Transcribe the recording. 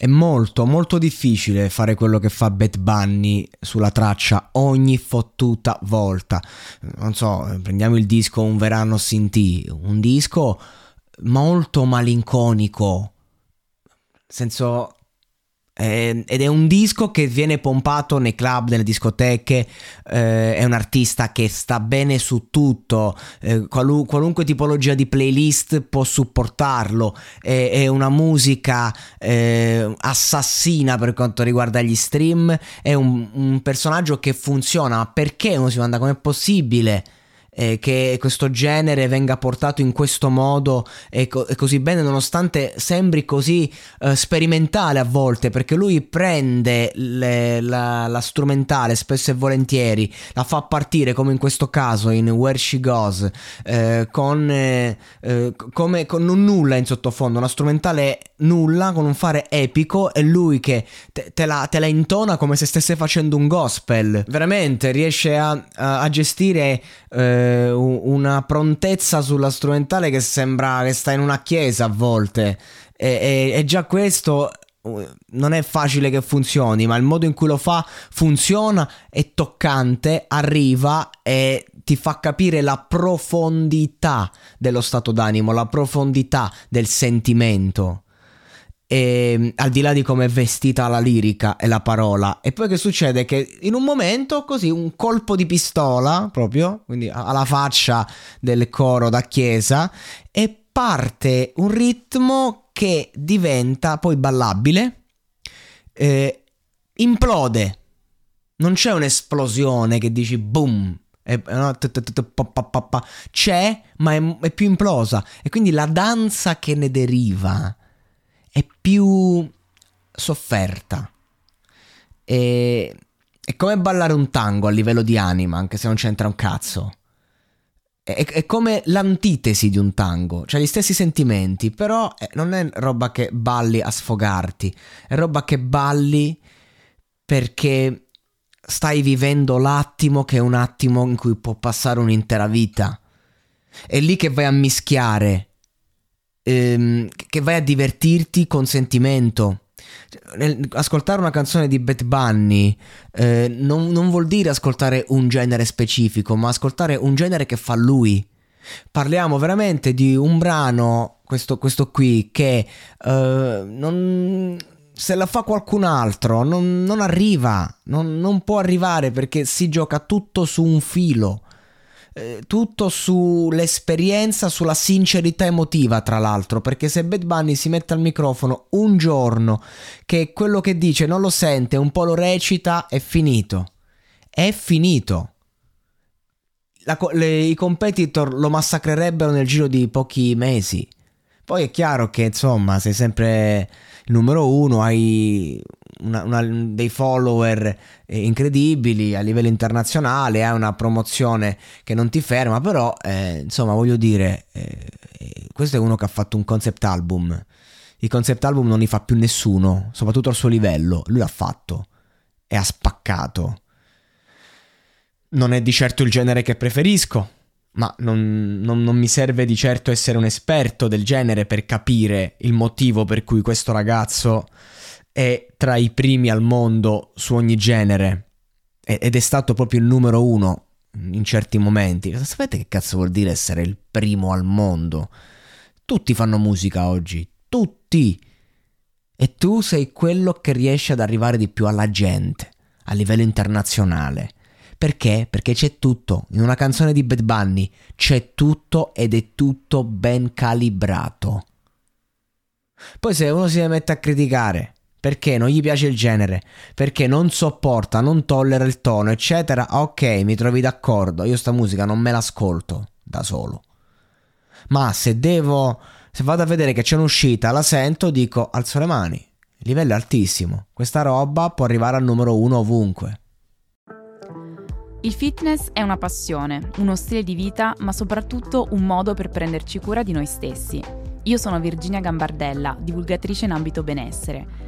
È molto, molto difficile fare quello che fa Bad Bunny sulla traccia ogni fottuta volta. Non so, prendiamo il disco Un verano sin un disco molto malinconico. Nel senso, ed è un disco che viene pompato nei club, nelle discoteche, eh, è un artista che sta bene su tutto, eh, qualu- qualunque tipologia di playlist può supportarlo, è, è una musica eh, assassina per quanto riguarda gli stream, è un, un personaggio che funziona, perché uno si manda, com'è possibile? Eh, che questo genere venga portato in questo modo e, co- e così bene, nonostante sembri così eh, sperimentale a volte, perché lui prende le, la, la, strumentale spesso e volentieri, la fa partire come in questo caso in Where She Goes, eh, con, eh, eh, come, con un nulla in sottofondo, una strumentale nulla con un fare epico e lui che te, te, la, te la, intona come se stesse facendo un gospel. Veramente riesce a, a, a gestire eh, una prontezza sulla strumentale che sembra che sta in una chiesa a volte. E, e, e già questo non è facile che funzioni, ma il modo in cui lo fa funziona, è toccante, arriva e ti fa capire la profondità dello stato d'animo, la profondità del sentimento e, ehm, al di là di come è vestita la lirica e la parola. E poi che succede? Che in un momento così un colpo di pistola, proprio, quindi alla faccia del coro da chiesa, e parte un ritmo che diventa poi ballabile, eh, implode. Non c'è un'esplosione che dici boom, c'è, ma è, più implosa. E quindi la danza che ne deriva è più sofferta. E, è come ballare un tango a livello di anima, anche se non c'entra un cazzo. È, è come l'antitesi di un tango, cioè gli stessi sentimenti, però eh, non è roba che balli a sfogarti, è roba che balli perché stai vivendo l'attimo che è un attimo in cui può passare un'intera vita. È lì che vai a mischiare ehm, che vai a divertirti con sentimento. Ascoltare una canzone di Bad Bunny eh, non, non vuol dire ascoltare un genere specifico, ma ascoltare un genere che fa lui. Parliamo veramente di un brano, questo, questo qui, che uh, non, se la fa qualcun altro non, non arriva, non, non, può arrivare perché si gioca tutto su un filo. Eh, tutto sull'esperienza, sulla sincerità emotiva, tra l'altro, perché se Bad Bunny si mette al microfono un giorno che quello che dice non lo sente, un po' lo recita, è finito. È finito. La, le, I competitor lo massacrerebbero nel giro di pochi mesi. Poi è chiaro che insomma sei sempre il numero uno, hai una, una, dei follower eh, incredibili a livello internazionale, hai una promozione che non ti ferma, però eh, insomma voglio dire, eh, questo è uno che ha fatto un concept album. I concept album non li fa più nessuno, soprattutto al suo livello. Lui l'ha fatto e ha spaccato. Non è di certo il genere che preferisco, ma non, non, non, mi serve di certo essere un esperto del genere per capire il motivo per cui questo ragazzo è tra i primi al mondo su ogni genere ed è stato proprio il numero uno in certi momenti. Sapete che cazzo vuol dire essere il primo al mondo? Tutti fanno musica oggi, tutti. E tu sei quello che riesce ad arrivare di più alla gente, a livello internazionale. Perché? Perché c'è tutto. In una canzone di Bad Bunny c'è tutto ed è tutto ben calibrato. Poi se uno si mette a criticare perché non gli piace il genere, perché non sopporta, non tollera il tono, eccetera, ok, mi trovi d'accordo, io sta musica non me l'ascolto da solo. Ma se devo, se vado a vedere che c'è un'uscita, la sento, dico alzo le mani. Il livello è altissimo. Questa roba può arrivare al numero uno ovunque. Il fitness è una passione, uno stile di vita, ma soprattutto un modo per prenderci cura di noi stessi. Io sono Virginia Gambardella, divulgatrice in ambito benessere.